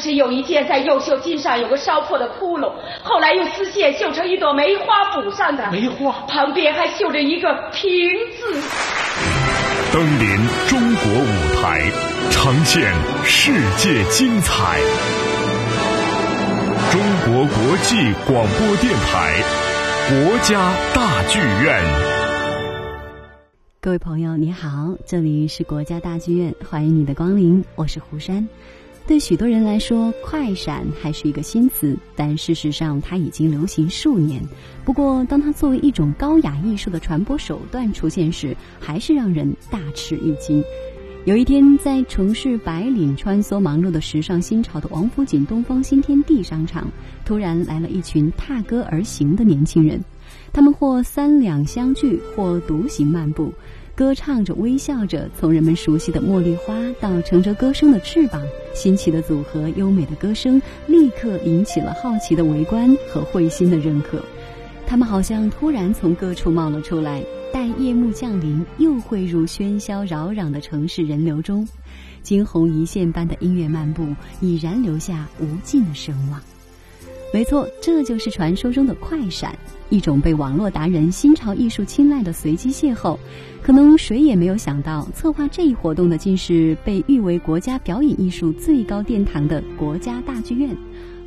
是有一件在右袖襟上有个烧破的窟窿，后来用丝线绣成一朵梅花补上的。梅花旁边还绣着一个平字。登临中国舞台，呈现世界精彩。中国国际广播电台，国家大剧院。各位朋友，你好，这里是国家大剧院，欢迎你的光临，我是胡山。对许多人来说，快闪还是一个新词，但事实上它已经流行数年。不过，当它作为一种高雅艺术的传播手段出现时，还是让人大吃一惊。有一天，在城市白领穿梭忙碌的时尚新潮的王府井东方新天地商场，突然来了一群踏歌而行的年轻人。他们或三两相聚，或独行漫步，歌唱着、微笑着，从人们熟悉的茉莉花到乘着歌声的翅膀，新奇的组合、优美的歌声，立刻引起了好奇的围观和会心的认可。他们好像突然从各处冒了出来，待夜幕降临，又汇入喧嚣扰攘的城市人流中，惊鸿一现般的音乐漫步，已然留下无尽的声望。没错，这就是传说中的快闪，一种被网络达人、新潮艺术青睐的随机邂逅。可能谁也没有想到，策划这一活动的竟是被誉为国家表演艺术最高殿堂的国家大剧院。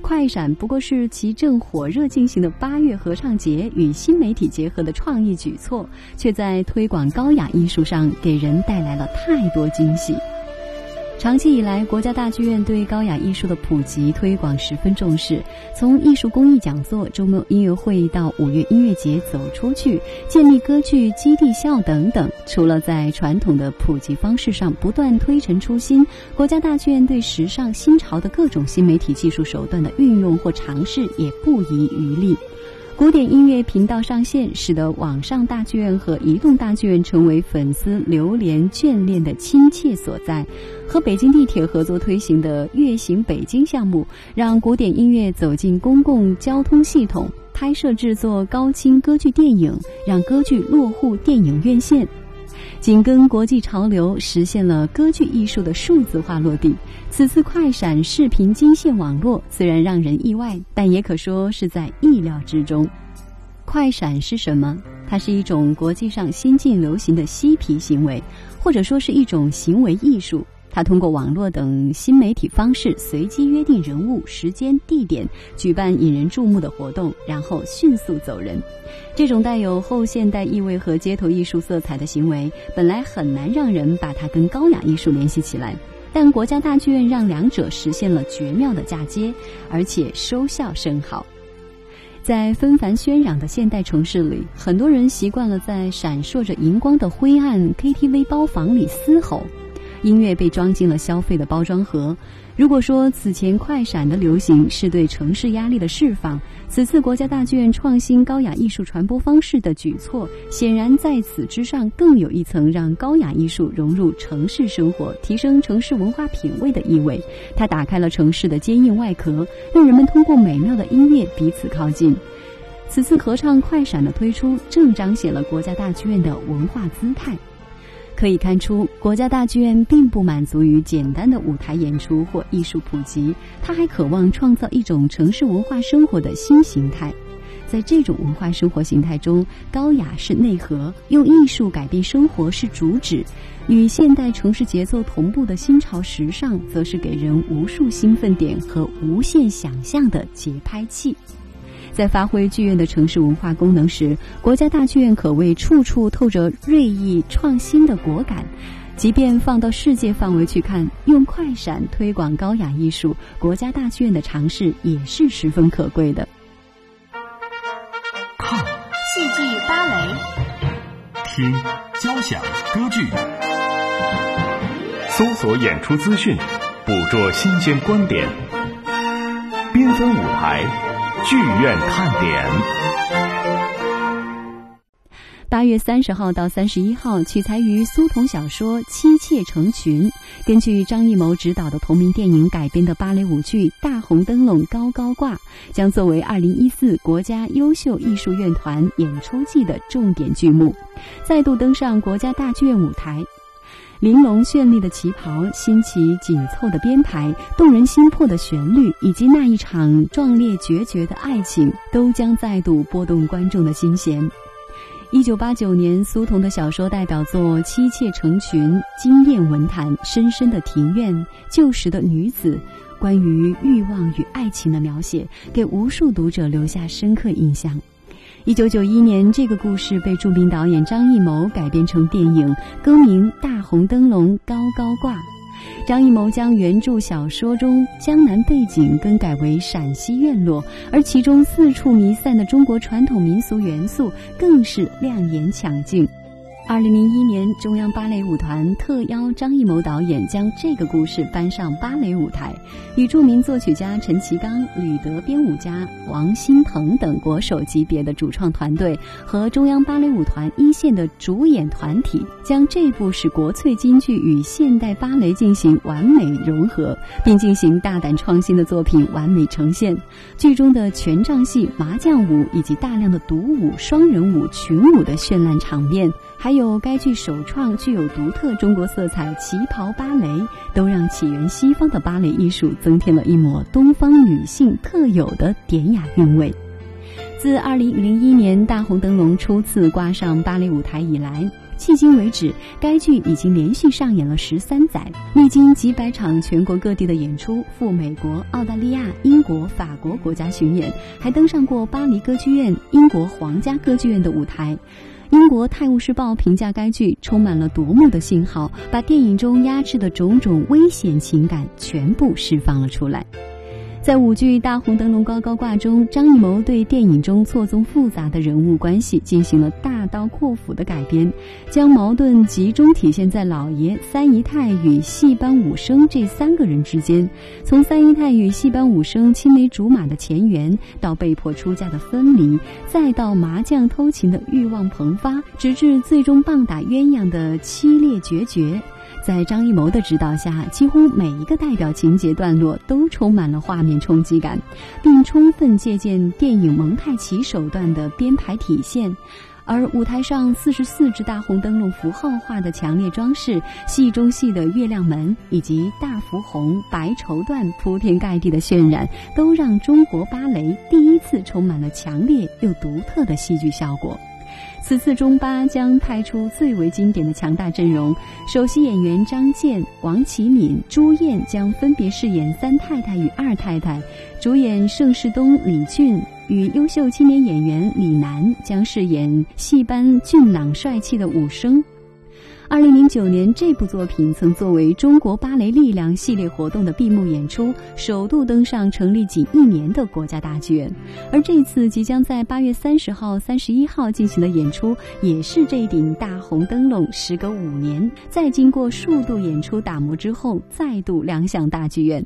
快闪不过是其正火热进行的八月合唱节与新媒体结合的创意举措，却在推广高雅艺术上给人带来了太多惊喜。长期以来，国家大剧院对高雅艺术的普及推广十分重视。从艺术公益讲座、周末音乐会到五月音乐节，走出去建立歌剧基地校等等，除了在传统的普及方式上不断推陈出新，国家大剧院对时尚新潮的各种新媒体技术手段的运用或尝试也不遗余力。古典音乐频道上线，使得网上大剧院和移动大剧院成为粉丝流连眷恋的亲切所在。和北京地铁合作推行的“乐行北京”项目，让古典音乐走进公共交通系统，拍摄制作高清歌剧电影，让歌剧落户电影院线。紧跟国际潮流，实现了歌剧艺术的数字化落地。此次快闪视频金线网络虽然让人意外，但也可说是在意料之中。快闪是什么？它是一种国际上新近流行的嬉皮行为，或者说是一种行为艺术。他通过网络等新媒体方式，随机约定人物、时间、地点，举办引人注目的活动，然后迅速走人。这种带有后现代意味和街头艺术色彩的行为，本来很难让人把它跟高雅艺术联系起来。但国家大剧院让两者实现了绝妙的嫁接，而且收效甚好。在纷繁喧嚷的现代城市里，很多人习惯了在闪烁着荧光的灰暗 KTV 包房里嘶吼。音乐被装进了消费的包装盒。如果说此前快闪的流行是对城市压力的释放，此次国家大剧院创新高雅艺术传播方式的举措，显然在此之上更有一层让高雅艺术融入城市生活、提升城市文化品味的意味。它打开了城市的坚硬外壳，让人们通过美妙的音乐彼此靠近。此次合唱快闪的推出，正彰显了国家大剧院的文化姿态。可以看出，国家大剧院并不满足于简单的舞台演出或艺术普及，它还渴望创造一种城市文化生活的新形态。在这种文化生活形态中，高雅是内核，用艺术改变生活是主旨，与现代城市节奏同步的新潮时尚，则是给人无数兴奋点和无限想象的节拍器。在发挥剧院的城市文化功能时，国家大剧院可谓处处透着锐意创新的果敢。即便放到世界范围去看，用快闪推广高雅艺术，国家大剧院的尝试也是十分可贵的。看戏剧芭蕾，听交响歌剧，搜索演出资讯，捕捉新鲜观点，缤纷舞台。剧院看点，八月三十号到三十一号，取材于苏童小说《妻妾成群》，根据张艺谋执导的同名电影改编的芭蕾舞剧《大红灯笼高高挂》，将作为二零一四国家优秀艺术院团演出季的重点剧目，再度登上国家大剧院舞台。玲珑绚丽的旗袍、新奇紧凑的编排、动人心魄的旋律，以及那一场壮烈决绝的爱情，都将再度拨动观众的心弦。一九八九年，苏童的小说代表作《妻妾成群》惊艳文坛，深深的庭院、旧时的女子，关于欲望与爱情的描写，给无数读者留下深刻印象。一九九一年，这个故事被著名导演张艺谋改编成电影，歌名《大红灯笼高高挂》。张艺谋将原著小说中江南背景更改为陕西院落，而其中四处弥散的中国传统民俗元素更是亮眼抢镜。二零零一年，中央芭蕾舞团特邀张艺谋导演将这个故事搬上芭蕾舞台，与著名作曲家陈其刚、吕德编舞家王新腾等国手级别的主创团队和中央芭蕾舞团一线的主演团体，将这部使国粹京剧与现代芭蕾进行完美融合，并进行大胆创新的作品完美呈现。剧中的权杖戏、麻将舞以及大量的独舞、双人舞、群舞的绚烂场面。还有该剧首创具有独特中国色彩旗袍芭蕾，都让起源西方的芭蕾艺术增添了一抹东方女性特有的典雅韵味。自2001年《大红灯笼》初次挂上芭蕾舞台以来，迄今为止，该剧已经连续上演了十三载，历经几百场全国各地的演出，赴美国、澳大利亚、英国、法国国家巡演，还登上过巴黎歌剧院、英国皇家歌剧院的舞台。英国《泰晤士报》评价该剧充满了夺目的信号，把电影中压制的种种危险情感全部释放了出来。在舞剧《大红灯笼高高挂》中，张艺谋对电影中错综复杂的人物关系进行了大刀阔斧的改编，将矛盾集中体现在老爷、三姨太与戏班武生这三个人之间。从三姨太与戏班武生青梅竹马的前缘，到被迫出嫁的分离，再到麻将偷情的欲望迸发，直至最终棒打鸳鸯的凄烈决绝。在张艺谋的指导下，几乎每一个代表情节段落都充满了画面冲击感，并充分借鉴电影蒙太奇手段的编排体现。而舞台上四十四只大红灯笼符号化的强烈装饰、戏中戏的月亮门以及大幅红白绸缎铺天盖地的渲染，都让中国芭蕾第一次充满了强烈又独特的戏剧效果。此次中巴将派出最为经典的强大阵容，首席演员张健、王启敏、朱燕将分别饰演三太太与二太太，主演盛世东、李俊与优秀青年演员李楠将饰演戏班俊朗帅气的武生。二零零九年，这部作品曾作为中国芭蕾力量系列活动的闭幕演出，首度登上成立仅一年的国家大剧院。而这次即将在八月三十号、三十一号进行的演出，也是这顶大红灯笼时隔五年，在经过数度演出打磨之后，再度亮相大剧院。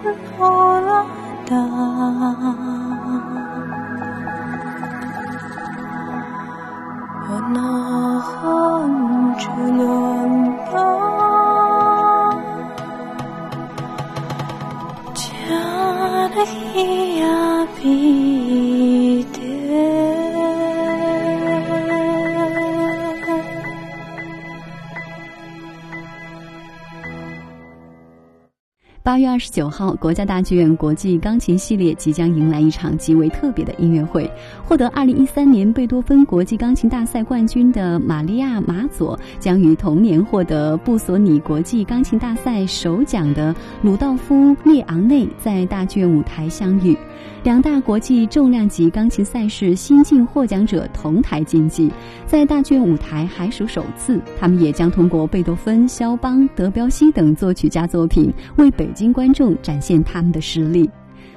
八月二十九号，国家大剧院国际钢琴系列即将迎来一场极为特别的音乐会。获得二零一三年贝多芬国际钢琴大赛冠军的玛利亚·马佐，将于同年获得布索尼国际钢琴大赛首奖的鲁道夫·列昂内在大剧院舞台相遇。两大国际重量级钢琴赛事新晋获奖者同台竞技，在大剧院舞台还属首次。他们也将通过贝多芬、肖邦、德彪西等作曲家作品，为北京观众展现他们的实力。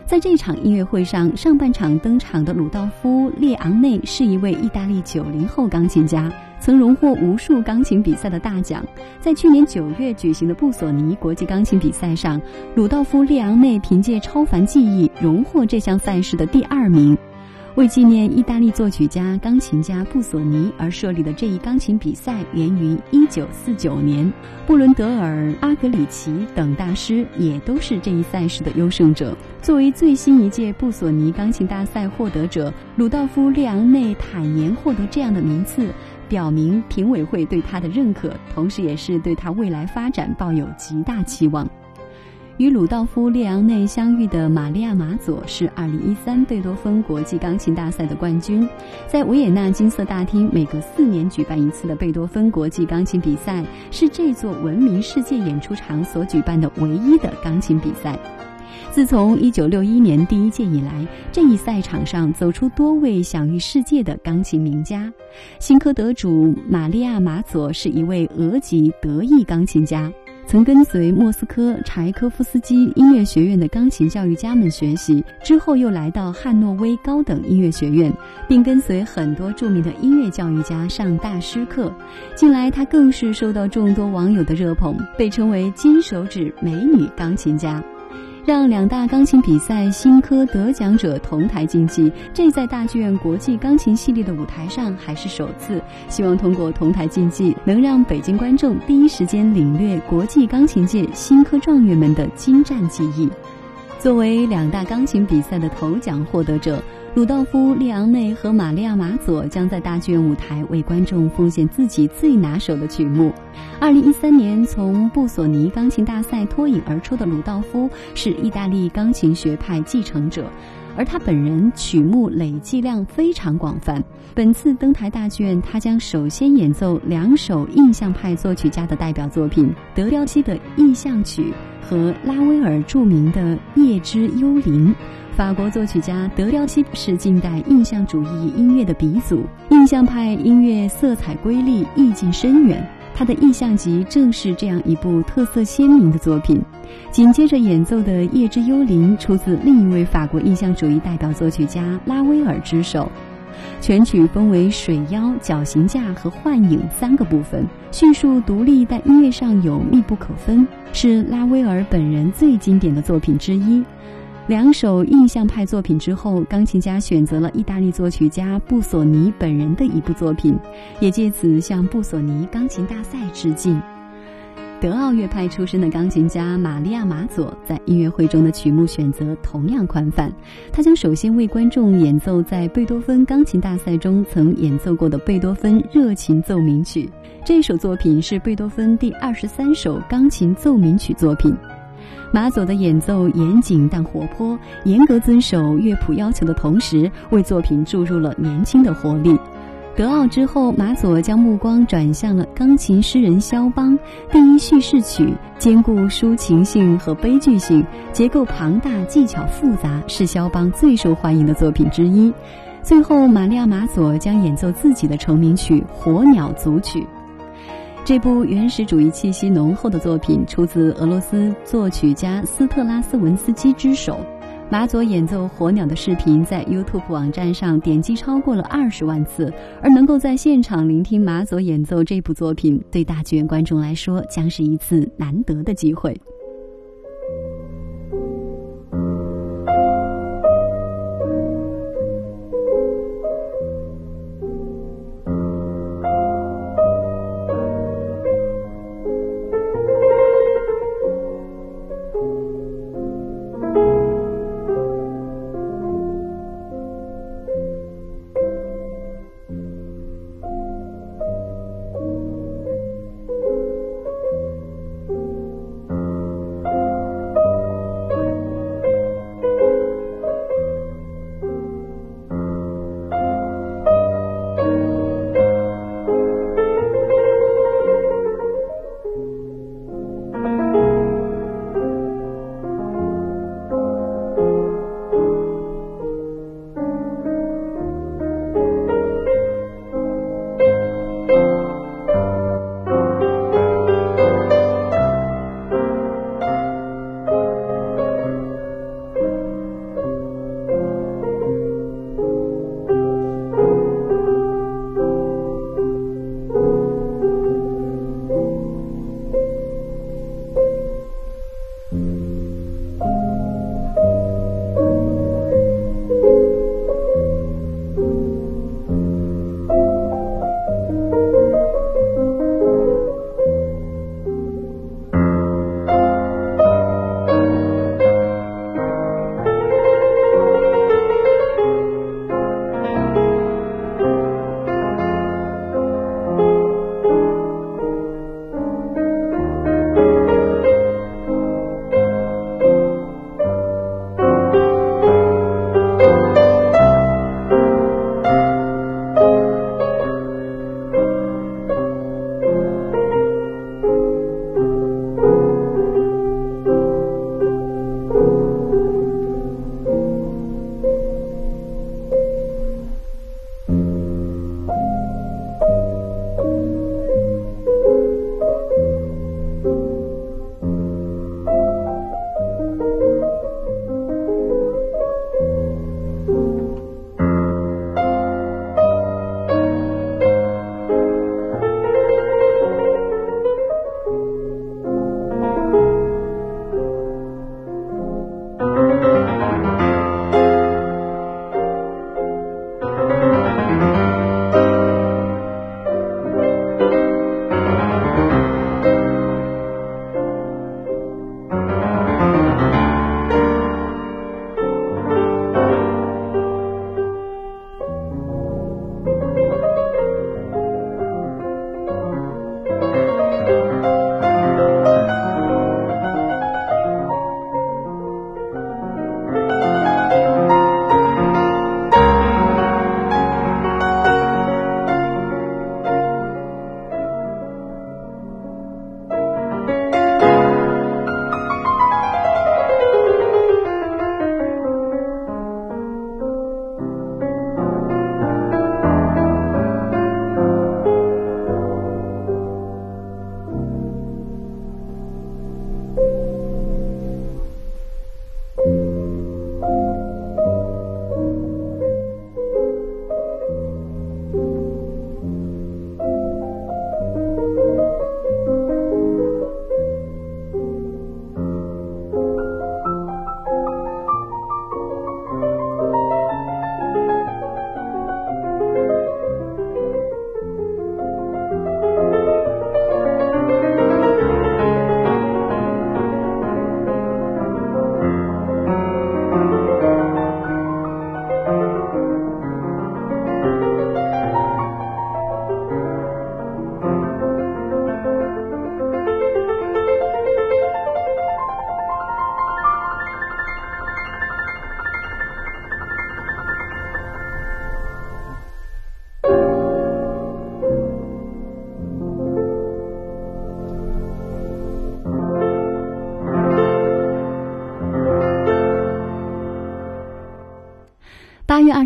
在这场音乐会上，上半场登场的鲁道夫·列昂内是一位意大利九零后钢琴家，曾荣获无数钢琴比赛的大奖。在去年九月举行的布索尼国际钢琴比赛上，鲁道夫·列昂内凭借超凡技艺荣获这项赛事的第二名。为纪念意大利作曲家、钢琴家布索尼而设立的这一钢琴比赛源于1949年，布伦德尔、阿格里奇等大师也都是这一赛事的优胜者。作为最新一届布索尼钢琴大赛获得者，鲁道夫·列昂内坦言获得这样的名次，表明评委会对他的认可，同时也是对他未来发展抱有极大期望。与鲁道夫·列昂内相遇的玛利亚·马佐是2013贝多芬国际钢琴大赛的冠军。在维也纳金色大厅每隔四年举办一次的贝多芬国际钢琴比赛，是这座闻名世界演出场所举办的唯一的钢琴比赛。自从1961年第一届以来，这一赛场上走出多位享誉世界的钢琴名家。新科得主玛利亚·马佐是一位俄籍德裔钢琴家。曾跟随莫斯科柴科夫斯基音乐学院的钢琴教育家们学习，之后又来到汉诺威高等音乐学院，并跟随很多著名的音乐教育家上大师课。近来，他更是受到众多网友的热捧，被称为“金手指美女钢琴家”。让两大钢琴比赛新科得奖者同台竞技，这在大剧院国际钢琴系列的舞台上还是首次。希望通过同台竞技，能让北京观众第一时间领略国际钢琴界新科状元们的精湛技艺。作为两大钢琴比赛的头奖获得者。鲁道夫·利昂内和玛利亚·马佐将在大剧院舞台为观众奉献自己最拿手的曲目。二零一三年从布索尼钢琴大赛脱颖而出的鲁道夫是意大利钢琴学派继承者，而他本人曲目累计量非常广泛。本次登台大剧院，他将首先演奏两首印象派作曲家的代表作品——德彪西的《印象曲》和拉威尔著名的《夜之幽灵》。法国作曲家德彪西是近代印象主义音乐的鼻祖，印象派音乐色彩瑰丽，意境深远。他的印象集正是这样一部特色鲜明的作品。紧接着演奏的《夜之幽灵》出自另一位法国印象主义代表作曲家拉威尔之手。全曲分为水妖、绞刑架和幻影三个部分，叙述独立但音乐上有密不可分，是拉威尔本人最经典的作品之一。两首印象派作品之后，钢琴家选择了意大利作曲家布索尼本人的一部作品，也借此向布索尼钢琴大赛致敬。德奥乐派出身的钢琴家玛利亚·马佐在音乐会中的曲目选择同样宽泛，他将首先为观众演奏在贝多芬钢琴大赛中曾演奏过的贝多芬热情奏鸣曲。这首作品是贝多芬第二十三首钢琴奏鸣曲作品。马佐的演奏严谨但活泼，严格遵守乐谱要求的同时，为作品注入了年轻的活力。德奥之后，马佐将目光转向了钢琴诗人肖邦。第一叙事曲兼顾抒情性和悲剧性，结构庞大，技巧复杂，是肖邦最受欢迎的作品之一。最后，玛利亚·马佐将演奏自己的成名曲《火鸟组曲》。这部原始主义气息浓厚的作品出自俄罗斯作曲家斯特拉斯文斯基之手。马佐演奏《火鸟》的视频在 YouTube 网站上点击超过了二十万次，而能够在现场聆听马佐演奏这部作品，对大剧院观众来说将是一次难得的机会。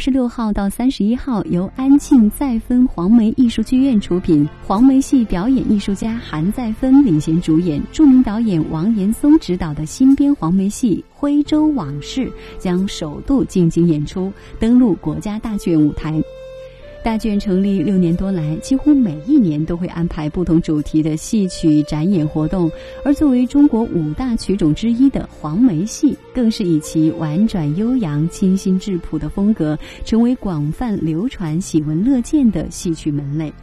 十六号到三十一号，由安庆再分黄梅艺术剧院出品，黄梅戏表演艺术家韩再芬领衔主演，著名导演王岩松执导的新编黄梅戏《徽州往事》将首度进行演出，登陆国家大剧院舞台。大剧院成立六年多来，几乎每一年都会安排不同主题的戏曲展演活动。而作为中国五大曲种之一的黄梅戏，更是以其婉转悠扬、清新质朴的风格，成为广泛流传、喜闻乐见的戏曲门类。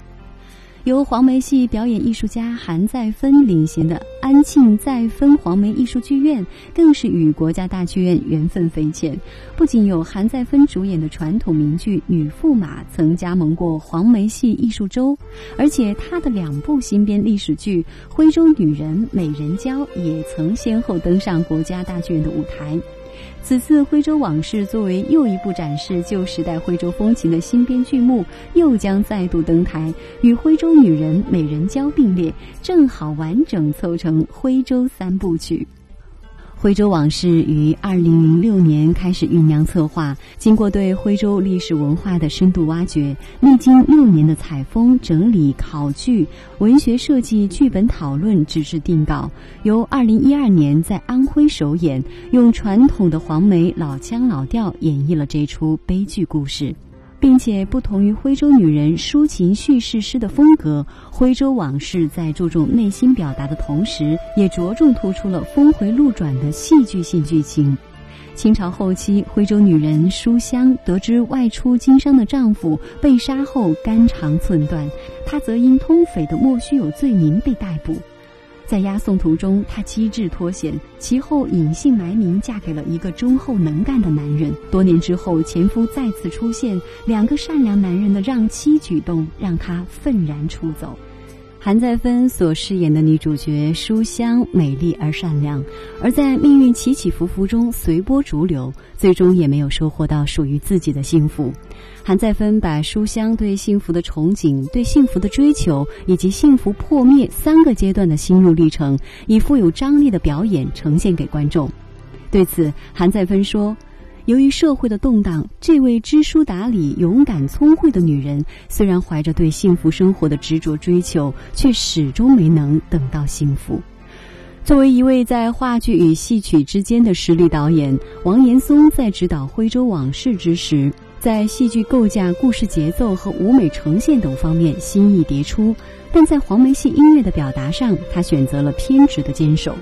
由黄梅戏表演艺术家韩再芬领衔的安庆再芬黄梅艺术剧院，更是与国家大剧院缘分匪浅。不仅有韩再芬主演的传统名剧《女驸马》曾加盟过黄梅戏艺术周，而且他的两部新编历史剧《徽州女人》《美人娇》也曾先后登上国家大剧院的舞台。此次《徽州往事》作为又一部展示旧时代徽州风情的新编剧目，又将再度登台，与《徽州女人》《美人蕉》并列，正好完整凑成徽州三部曲。徽州往事于二零零六年开始酝酿策划，经过对徽州历史文化的深度挖掘，历经六年的采风、整理、考据、文学设计、剧本讨论、直至定稿，由二零一二年在安徽首演，用传统的黄梅老腔老调演绎了这出悲剧故事。并且不同于徽州女人抒情叙事诗的风格，徽州往事在注重内心表达的同时，也着重突出了峰回路转的戏剧性剧情。清朝后期，徽州女人书香得知外出经商的丈夫被杀后肝肠寸断，她则因通匪的莫须有罪名被逮捕。在押送途中，她机智脱险，其后隐姓埋名嫁给了一个忠厚能干的男人。多年之后，前夫再次出现，两个善良男人的让妻举动让她愤然出走。韩再芬所饰演的女主角书香美丽而善良，而在命运起起伏伏中随波逐流，最终也没有收获到属于自己的幸福。韩再芬把书香对幸福的憧憬、对幸福的追求以及幸福破灭三个阶段的心路历程，以富有张力的表演呈现给观众。对此，韩再芬说。由于社会的动荡，这位知书达理、勇敢聪慧的女人，虽然怀着对幸福生活的执着追求，却始终没能等到幸福。作为一位在话剧与戏曲之间的实力导演，王岩松在指导《徽州往事》之时，在戏剧构架、故事节奏和舞美呈现等方面新意迭出，但在黄梅戏音乐的表达上，他选择了偏执的坚守。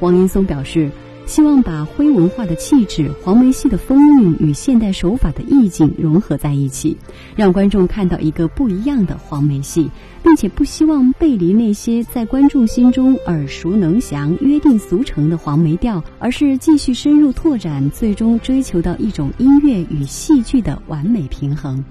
王岩松表示。希望把徽文化的气质、黄梅戏的风韵与现代手法的意境融合在一起，让观众看到一个不一样的黄梅戏，并且不希望背离那些在观众心中耳熟能详、约定俗成的黄梅调，而是继续深入拓展，最终追求到一种音乐与戏剧的完美平衡。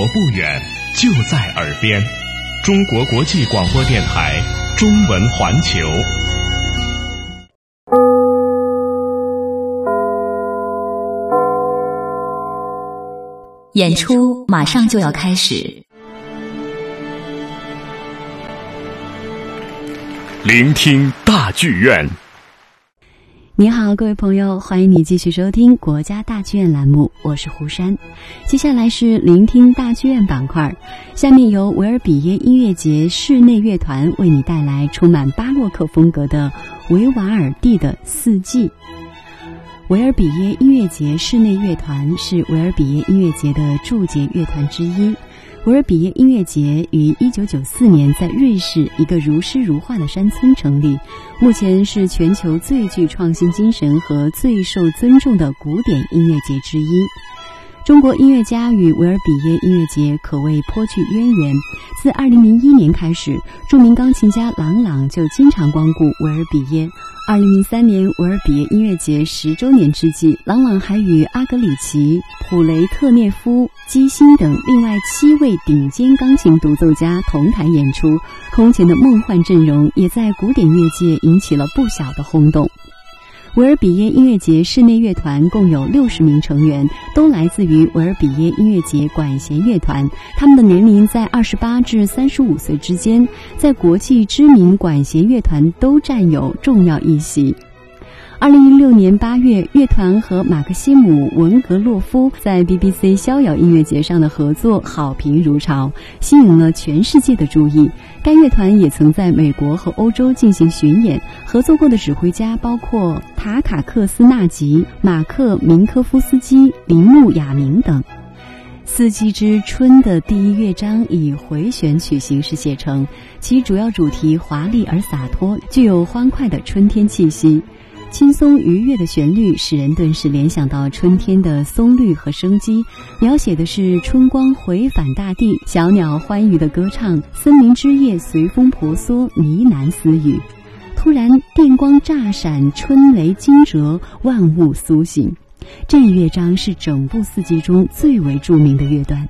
国不远，就在耳边。中国国际广播电台中文环球。演出马上就要开始，聆听大剧院。你好，各位朋友，欢迎你继续收听国家大剧院栏目，我是胡山。接下来是聆听大剧院板块，下面由维尔比耶音乐节室内乐团为你带来充满巴洛克风格的维瓦尔第的四季。维尔比耶音乐节室内乐团是维尔比耶音乐节的驻节乐团之一。维尔比耶音乐节于1994年在瑞士一个如诗如画的山村成立，目前是全球最具创新精神和最受尊重的古典音乐节之一。中国音乐家与维尔比耶音乐节可谓颇具渊源。自2001年开始，著名钢琴家郎朗就经常光顾维尔比耶。二零零三年维尔比耶音乐节十周年之际，朗朗还与阿格里奇、普雷特涅夫、基辛等另外七位顶尖钢琴独奏家同台演出，空前的梦幻阵容也在古典乐界引起了不小的轰动。维尔比耶音乐节室内乐团共有六十名成员，都来自于维尔比耶音乐节管弦乐团。他们的年龄在二十八至三十五岁之间，在国际知名管弦乐团都占有重要一席。二零一六年八月，乐团和马克西姆·文格洛夫在 BBC 逍遥音乐节上的合作好评如潮，吸引了全世界的注意。该乐团也曾在美国和欧洲进行巡演，合作过的指挥家包括塔卡克斯纳吉、马克明科夫斯基、铃木雅明等。《四季之春》的第一乐章以回旋曲形式写成，其主要主题华丽而洒脱，具有欢快的春天气息。轻松愉悦的旋律使人顿时联想到春天的松绿和生机，描写的是春光回返大地，小鸟欢愉的歌唱，森林枝叶随风婆娑，呢喃私语。突然电光乍闪，春雷惊蛰，万物苏醒。这一乐章是整部四季中最为著名的乐段。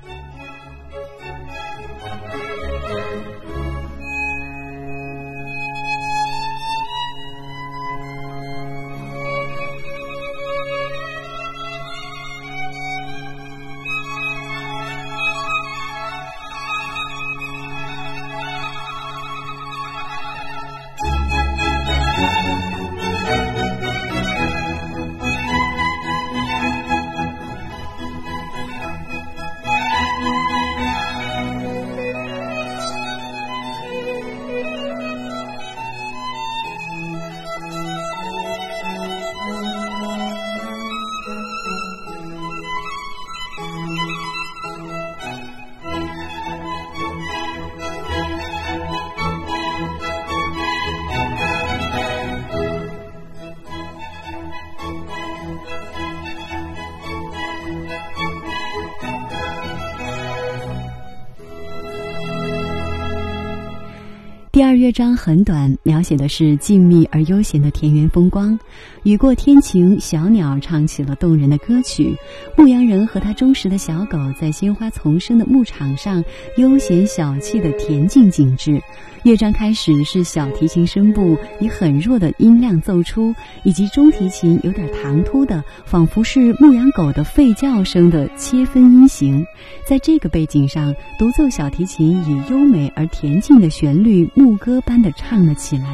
章很短，描写的是静谧而悠闲的田园风光。雨过天晴，小鸟唱起了动人的歌曲。牧羊人和他忠实的小狗在鲜花丛生的牧场上悠闲小憩的恬静景致。乐章开始是小提琴声部以很弱的音量奏出，以及中提琴有点唐突的，仿佛是牧羊狗的吠叫声的切分音型。在这个背景上，独奏小提琴以优美而恬静的旋律牧歌般的唱了起来。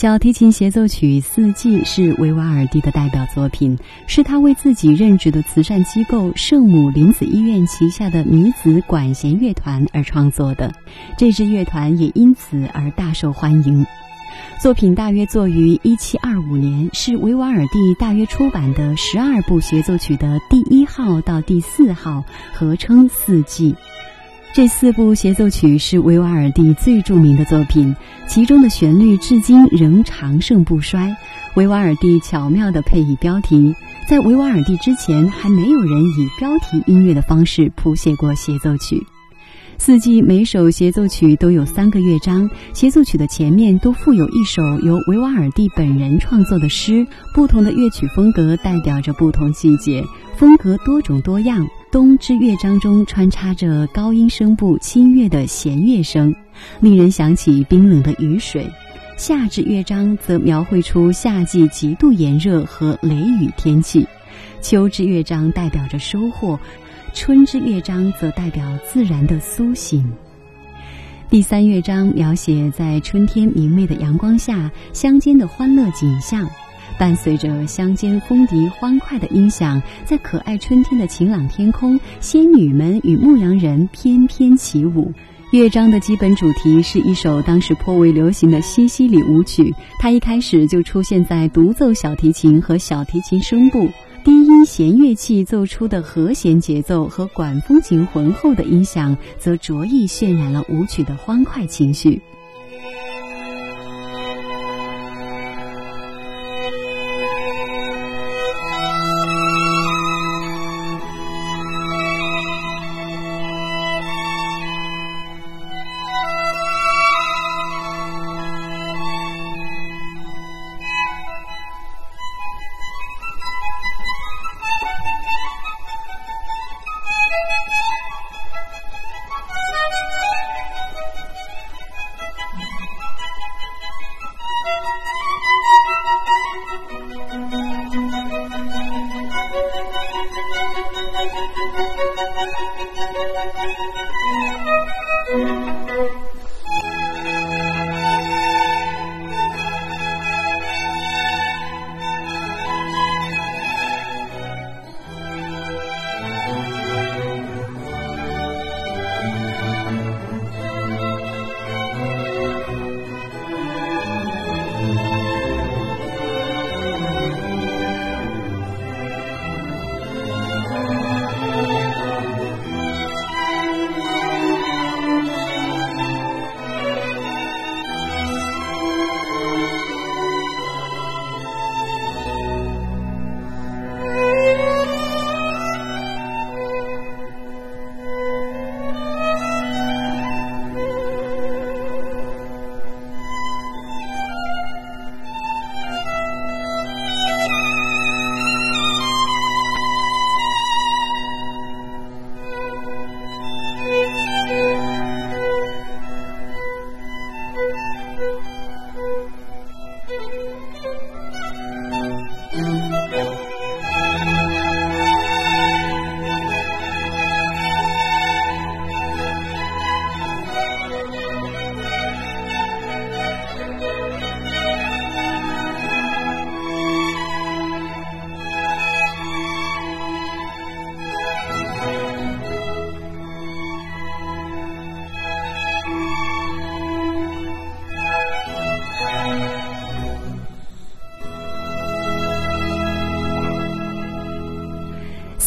小提琴协奏曲《四季》是维瓦尔第的代表作品，是他为自己任职的慈善机构圣母林子医院旗下的女子管弦乐团而创作的。这支乐团也因此而大受欢迎。作品大约作于一七二五年，是维瓦尔第大约出版的十二部协奏曲的第一号到第四号，合称《四季》。这四部协奏曲是维瓦尔第最著名的作品，其中的旋律至今仍长盛不衰。维瓦尔第巧妙地配以标题，在维瓦尔第之前，还没有人以标题音乐的方式谱写过协奏曲。四季每首协奏曲都有三个乐章，协奏曲的前面都附有一首由维瓦尔第本人创作的诗。不同的乐曲风格代表着不同季节，风格多种多样。冬之乐章中穿插着高音声部清越的弦乐声，令人想起冰冷的雨水；夏至乐章则描绘出夏季极度炎热和雷雨天气；秋之乐章代表着收获；春之乐章则代表自然的苏醒。第三乐章描写在春天明媚的阳光下乡间的欢乐景象。伴随着乡间风笛欢快的音响，在可爱春天的晴朗天空，仙女们与牧羊人翩翩起舞。乐章的基本主题是一首当时颇为流行的西西里舞曲，它一开始就出现在独奏小提琴和小提琴声部，低音弦乐器奏出的和弦节奏和管风琴浑厚的音响，则着意渲染了舞曲的欢快情绪。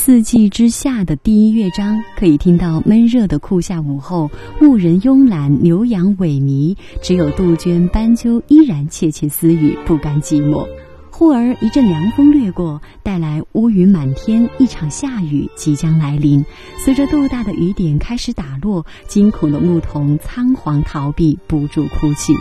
四季之下的第一乐章，可以听到闷热的酷夏午后，牧人慵懒，牛羊萎靡，只有杜鹃、斑鸠依然窃窃私语，不甘寂寞。忽而一阵凉风掠过，带来乌云满天，一场下雨即将来临。随着豆大的雨点开始打落，惊恐的牧童仓皇逃避，不住哭泣。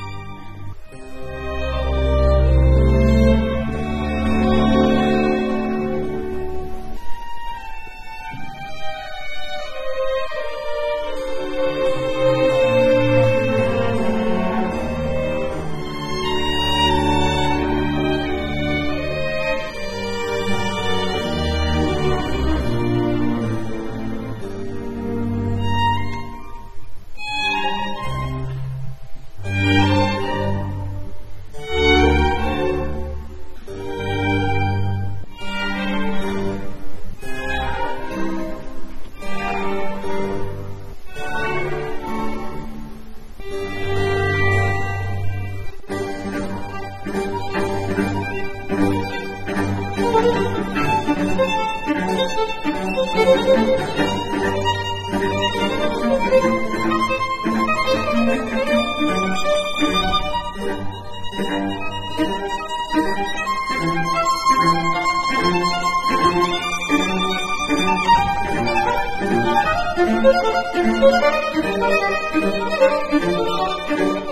Thank you.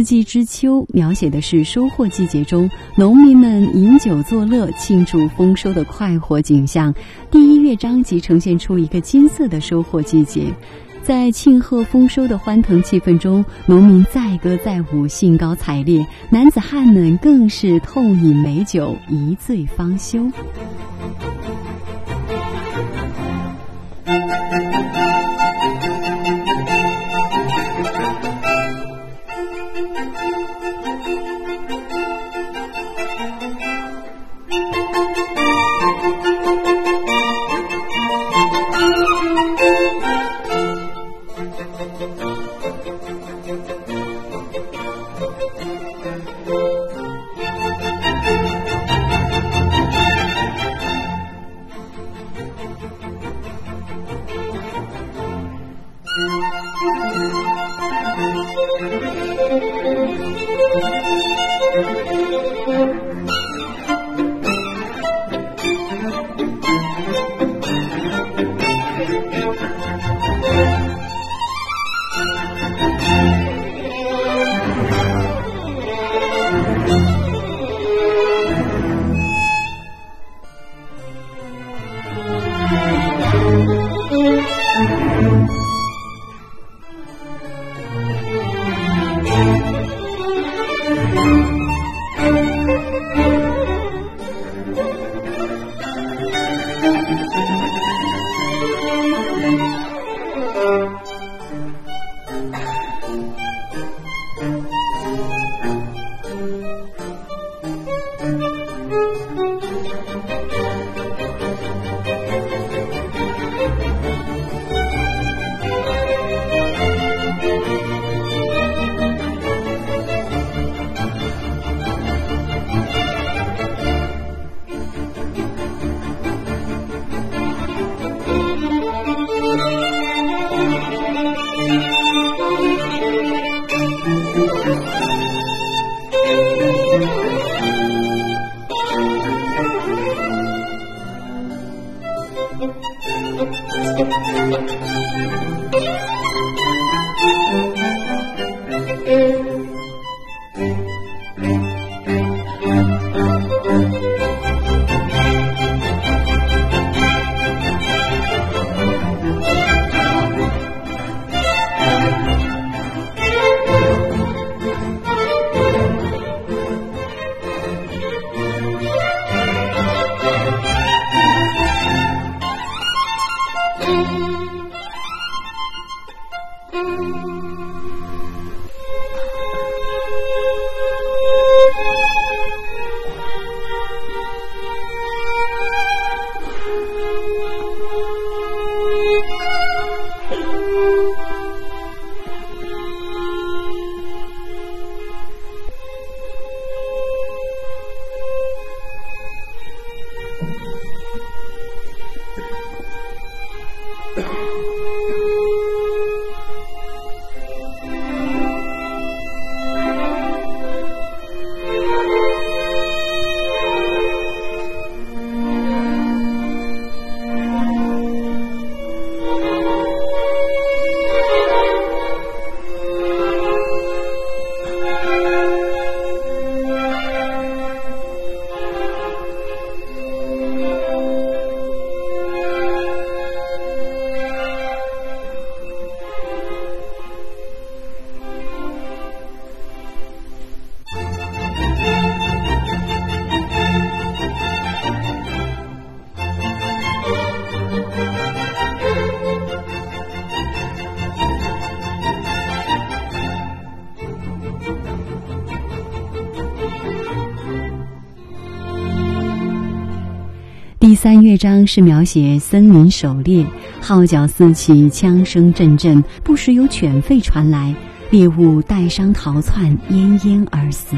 四季之秋描写的是收获季节中农民们饮酒作乐、庆祝丰收的快活景象。第一乐章即呈现出一个金色的收获季节，在庆贺丰收的欢腾气氛中，农民载歌载舞、兴高采烈，男子汉们更是痛饮美酒，一醉方休。第三乐 章是描写森林狩猎，号角四起，枪声阵阵，不时有犬吠传来，猎物带伤逃窜，奄奄而死。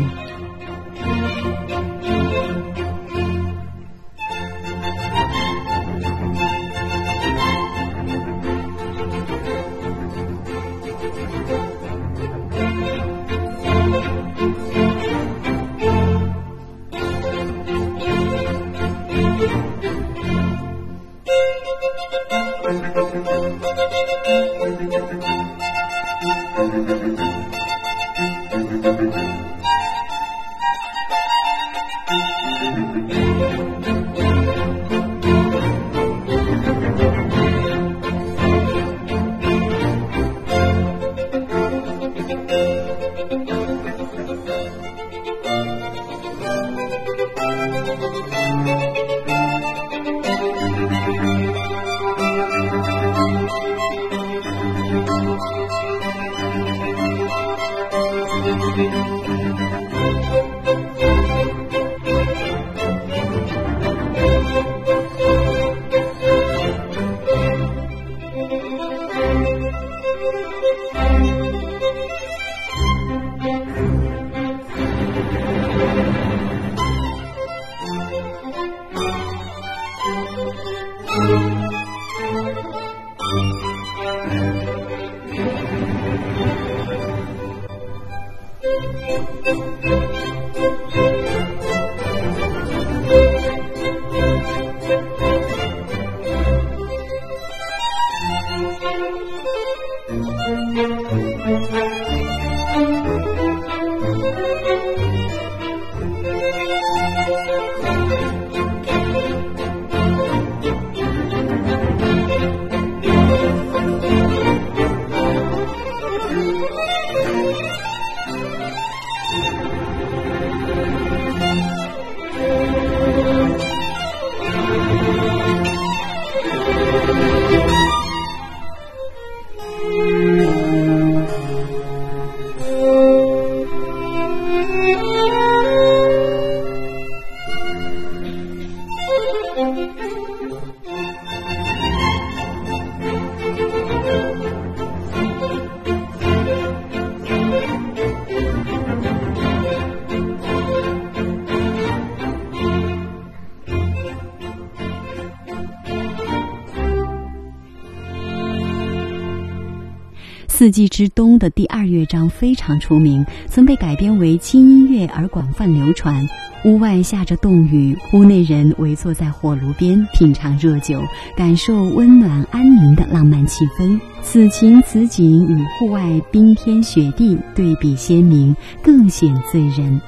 四季之冬》的第二乐章非常出名，曾被改编为轻音乐而广泛流传。屋外下着冻雨，屋内人围坐在火炉边品尝热酒，感受温暖安宁的浪漫气氛。此情此景与户外冰天雪地对比鲜明，更显醉人。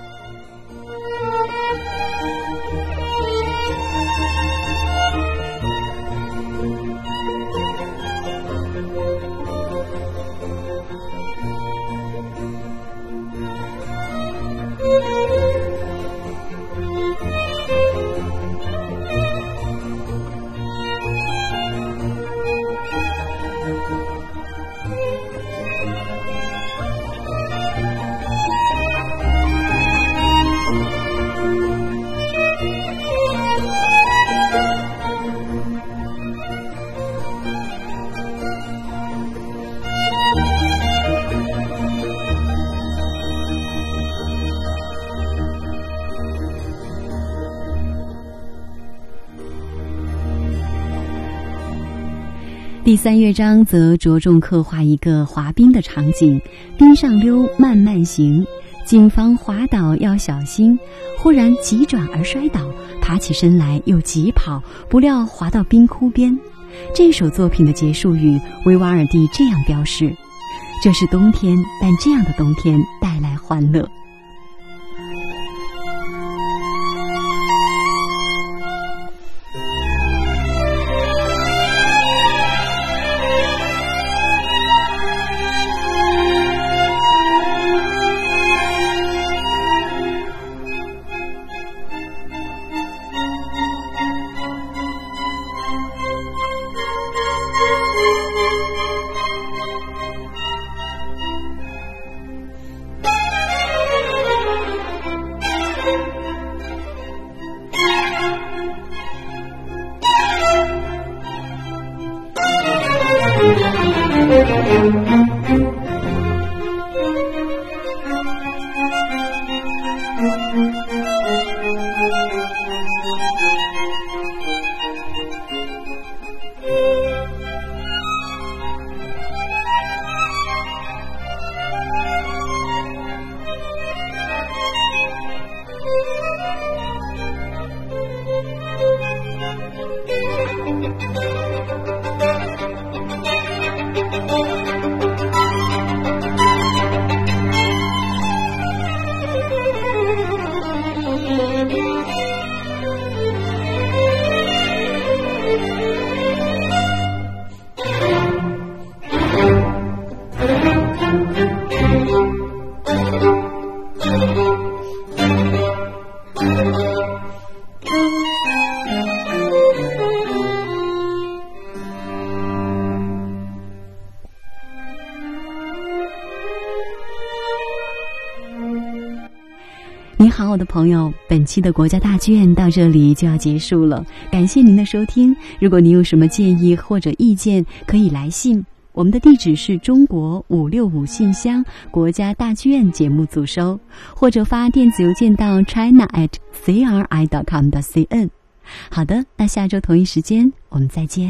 第三乐章则着重刻画一个滑冰的场景，冰上溜，慢慢行，谨防滑倒要小心。忽然急转而摔倒，爬起身来又急跑，不料滑到冰窟边。这首作品的结束语，维瓦尔第这样标示：“这是冬天，但这样的冬天带来欢乐。”的朋友，本期的国家大剧院到这里就要结束了，感谢您的收听。如果您有什么建议或者意见，可以来信，我们的地址是中国五六五信箱，国家大剧院节目组收，或者发电子邮件到 china at cri dot com 的 cn。好的，那下周同一时间我们再见。